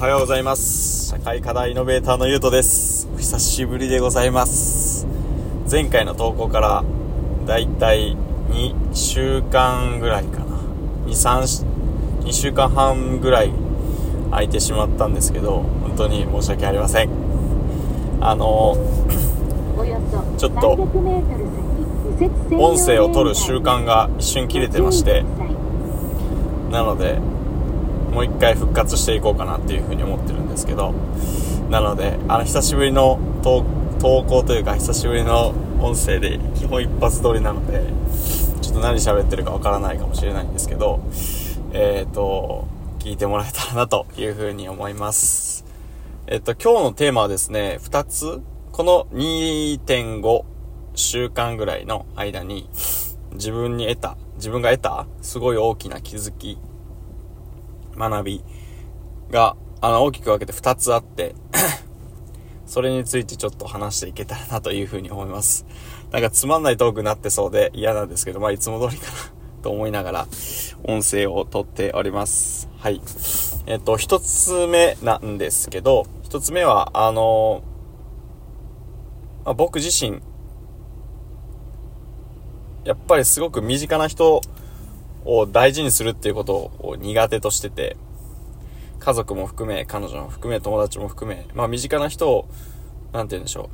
おはようございます。社会課題イノベーターのゆうとです。お久しぶりでございます。前回の投稿からだいたい2週間ぐらいかな。23 2週間半ぐらい空いてしまったんですけど本当に申し訳ありません。あのちょっと音声を取る習慣が一瞬切れてましてなのでもう一回復活していこうかなっていうふうに思ってるんですけど。なのであの久しぶりの投稿というか久しぶりの音声で基本一発撮りなのでちょっと何喋ってるかわからないかもしれないんですけどえっ、ー、と聞いてもらえたらなというふうに思います。えっ、ー、と今日のテーマはですね2つこの2.5週間ぐらいの間に自分に得た自分が得たすごい大きな気づき学びが、あの、大きく分けて2つあって それについてちょっと話していけたらなというふうに思います。なんかつまんないトークになってそうで嫌なんですけど、まあいつも通りかな と思いながら音声を撮っております。はい。えっと、一つ目なんですけど、一つ目は、あの、まあ、僕自身、やっぱりすごく身近な人を大事にするっていうことを苦手としてて、家族も含め、彼女も含め、友達も含め、まあ身近な人を、なんて言うんでしょ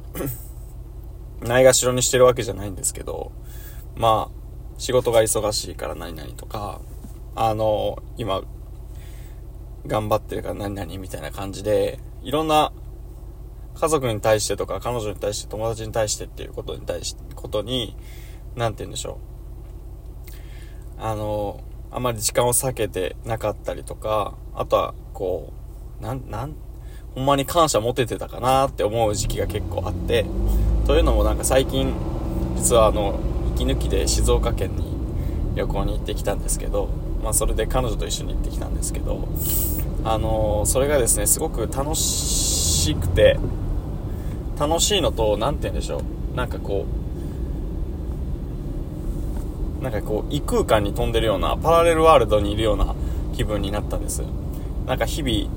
う。ないがしろにしてるわけじゃないんですけど、まあ、仕事が忙しいから何々とか、あの、今、頑張ってるから何々みたいな感じで、いろんな家族に対してとか、彼女に対して、友達に対してっていうことに対し、ことに、なんて言うんでしょう。あの、あまり時間を避けてなかったりとか、あとは、こう、なん、なん、ほんまに感謝持ててたかなって思う時期が結構あって、というのもなんか最近、実はあの、息抜きで静岡県に旅行に行ってきたんですけど、まあそれで彼女と一緒に行ってきたんですけど、あのそれがですね、すごく楽しくて、楽しいのと、何て言うんでしょう、なんかこう、なんかこう異空間に飛んでるようなパラレルワールドにいるような気分になったんです。なんか日々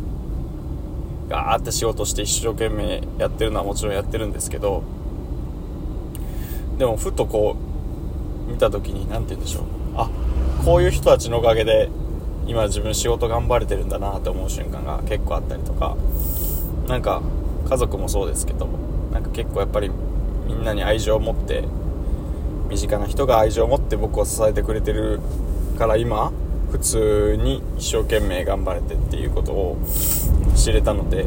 ガーって仕事して一生懸命やってるのはもちろんやってるんですけどでもふとこう見た時に何て言うんでしょう。あこういう人たちのおかげで今自分仕事頑張れてるんだなって思う瞬間が結構あったりとか。なんか家族もそうですけどなんか結構やっぱりみんなに愛情を持って身近な人が愛情を持って僕を支えてくれてるから今普通に一生懸命頑張れてっていうことを知れたので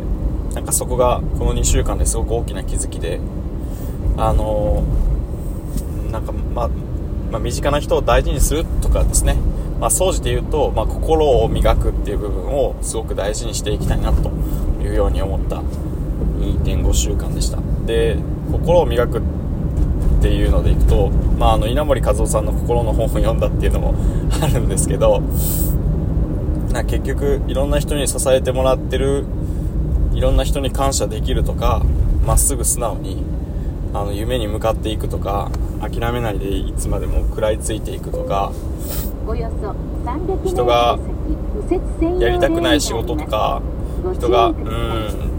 なんかそこがこの2週間ですごく大きな気づきであのなんかままあ、身近な人を大事にするとかですね。まあ、総じて言うと、まあ、心を磨くっていう部分をすごく大事にしていきたいなというように思った2.5週間でした。で心を磨くっていうのでいくと、まあ、あの稲森和夫さんの心の本を読んだっていうのもあるんですけどな結局いろんな人に支えてもらってるいろんな人に感謝できるとかまっすぐ素直にあの夢に向かっていくとか諦めないでいつまでも食らいついていくとか人がやりたくない仕事とか人がうん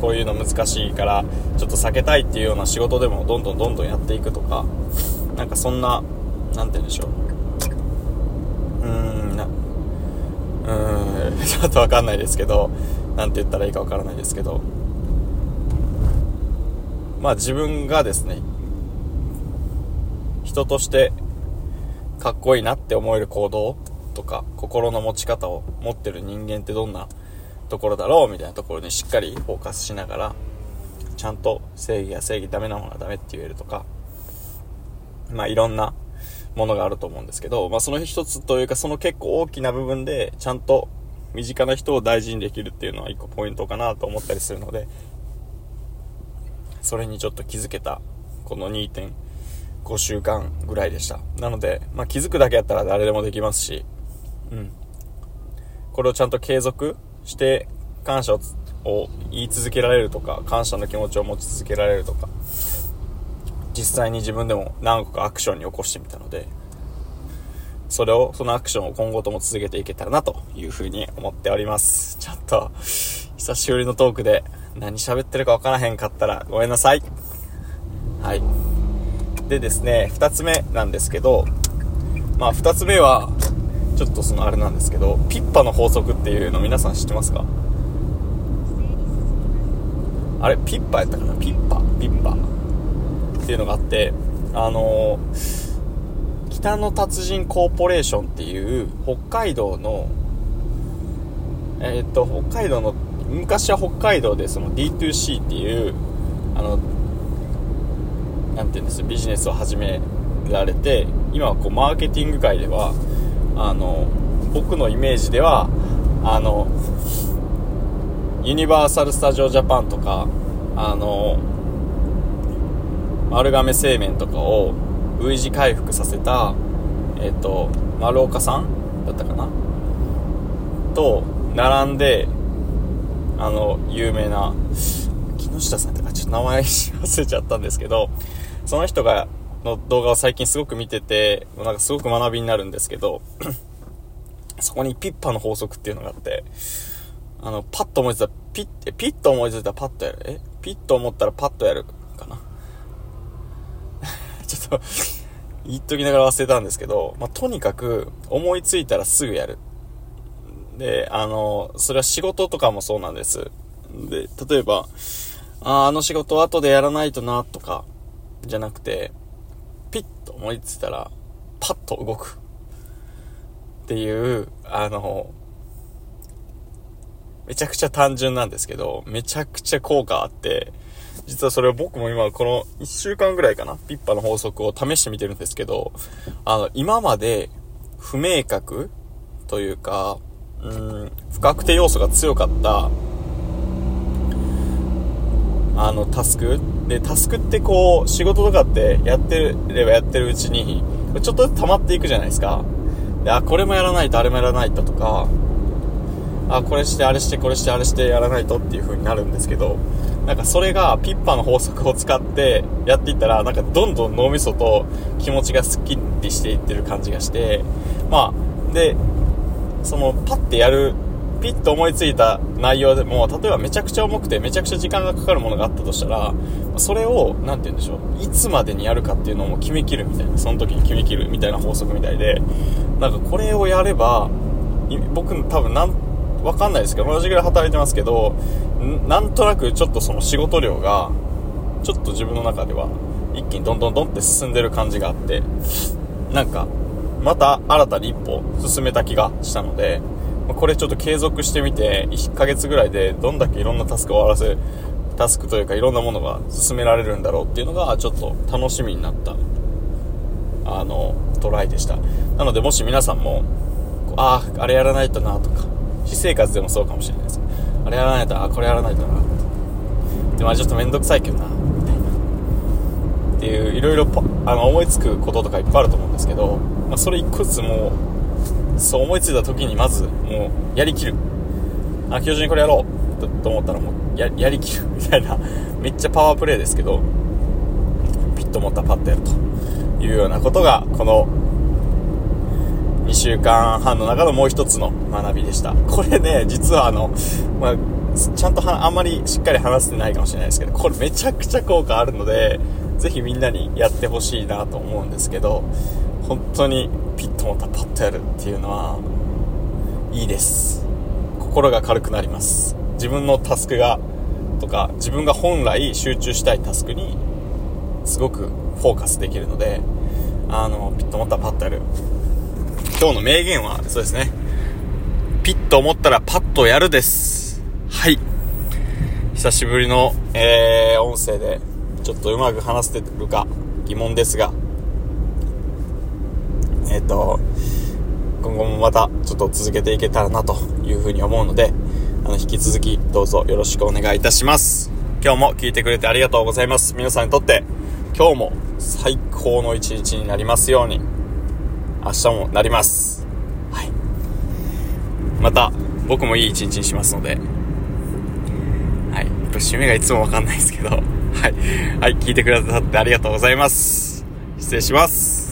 こういうの難しいからちょっと避けたいっていうような仕事でもどんどんどんどんやっていくとかなんかそんな何て言うんでしょう。うーんなうーん ちょっと分かんないですけど何て言ったらいいか分からないですけど。まあ自分がですね人としてかっこいいなって思える行動とか心の持ち方を持ってる人間ってどんなところだろうみたいなところにしっかりフォーカスしながらちゃんと正義や正義ダメなものはダメって言えるとかまあいろんなものがあると思うんですけど、まあその一つというかその結構大きな部分でちゃんと身近な人を大事にできるっていうのは一個ポイントかなと思ったりするのでそれにちょっと気づけたこの2.5週間ぐらいでした。なので、まあ、気づくだけやったら誰でもできますしうん。これをちゃんと継続して感謝を言い続けられるとか感謝の気持ちを持ち続けられるとか実際に自分でも何個かアクションに起こしてみたのでそれをそのアクションを今後とも続けていけたらなというふうに思っておりますちょっと久しぶりのトークで何喋ってるかわからへんかったらごめんなさい。はい。でですね、二つ目なんですけど、まあ二つ目は、ちょっとそのあれなんですけど、ピッパの法則っていうの皆さん知ってますか？あれピッパやったかな？ピッパ？ピッパ。っていうのがあって、あのー、北の達人コーポレーションっていう北海道の、えー、っと、北海道の、昔は北海道でその D2C っていう、あの、なんていうんです？ビジネスを始められて、今はこうマーケティング界では、あの、僕のイメージでは、あの、ユニバーサル・スタジオ・ジャパンとか、あの、丸亀製麺とかを V 字回復させた、えっ、と、丸岡さんだったかな？と、並んで、あの、有名な、木下さんとかちょっと名前 忘れちゃったんですけど、その人が、の動画を最近すごく見てて、なんかすごく学びになるんですけど、そこにピッパの法則っていうのがあって、あの、パッと思いついたら、ピッ、ピッと思いついたらパッとやる？え？ピッと思ったらパッとやるかな？ちょっと言っときながら忘れたんですけど、まあ、とにかく思いついたらすぐやる。で、あの、それは仕事とかもそうなんです。で、例えば、ああの仕事後でやらないとな、とか、じゃなくて、ピッと思いついたら、パッと動く。っていう、あの、めちゃくちゃ単純なんですけど、めちゃくちゃ効果あって、実はそれを僕も今この1週間ぐらいかな、ピッパの法則を試してみてるんですけど、あの、今まで不明確というか、うん、不確定要素が強かった、あの、タスク？で、タスクってこう、仕事とかってやってればやってるうちに、ちょっとずつ溜まっていくじゃないですか。で、あ、これもやらないと、あれもやらないととか、あ、これして、あれして、これして、あれしてやらないとっていう風になるんですけど、なんかそれがピッパの法則を使ってやっていったら、なんかどんどん脳みそと気持ちがスッキリしていってる感じがして、まあ、で、そのパッてやる、ピッと思いついた内容でも、例えばめちゃくちゃ重くてめちゃくちゃ時間がかかるものがあったとしたら、それを、なんて言うんでしょう、いつまでにやるかっていうのも決めきるみたいな、その時に決めきるみたいな法則みたいで、なんかこれをやれば、僕多分なんわかんないですけど、同じぐらい働いてますけど、なんとなくちょっとその仕事量が、ちょっと自分の中では、一気にどんどんどんって進んでる感じがあって、なんか、また新たに一歩進めた気がしたので、これちょっと継続してみて、1ヶ月ぐらいでどんだけいろんなタスクを終わらせ、タスクというかいろんなものが進められるんだろうっていうのが、ちょっと楽しみになった、あの、トライでした。なので、もし皆さんも、ああ、あれやらないとなとか、私生活でもそうかもしれないです。あれやらないとあこれやらないとな。でもあれちょっと面倒くさいけどなみたいな。っていういろいろあの思いつくこととかいっぱいあると思うんですけど、まあ、それ一個ずつもうそう思いついた時にまずもうやりきる。あ今日中にこれやろう。とと思ったらもうやりきる。みたいな。めっちゃパワープレイですけどピッと思ったパッとやると。いうようなことがこの2週間半の中のもう一つの学びでした。これね、実はあの、まあ、ちゃんとあんまりしっかり話せてないかもしれないですけど、これめちゃくちゃ効果あるので、ぜひみんなにやってほしいなと思うんですけど、本当にピッと思ったらパッとやるっていうのは、いいです。心が軽くなります。自分のタスクが、とか、自分が本来集中したいタスクに、すごくフォーカスできるので、あの、ピッと思ったらパッとやる。今日の名言は、そうですね。ピッと思ったらパッとやるです。はい。久しぶりの、えー、音声で、ちょっとうまく話せてるか疑問ですが、えっ、ー、と、今後もまたちょっと続けていけたらなというふうに思うので、あの、引き続きどうぞよろしくお願いいたします。今日も聞いてくれてありがとうございます。皆さんにとって今日も最高の一日になりますように。明日もなります。はい。また、僕もいい一日にしますので、はい。締めがいつもわかんないですけど、はい。はい、聞いてくださってありがとうございます。失礼します。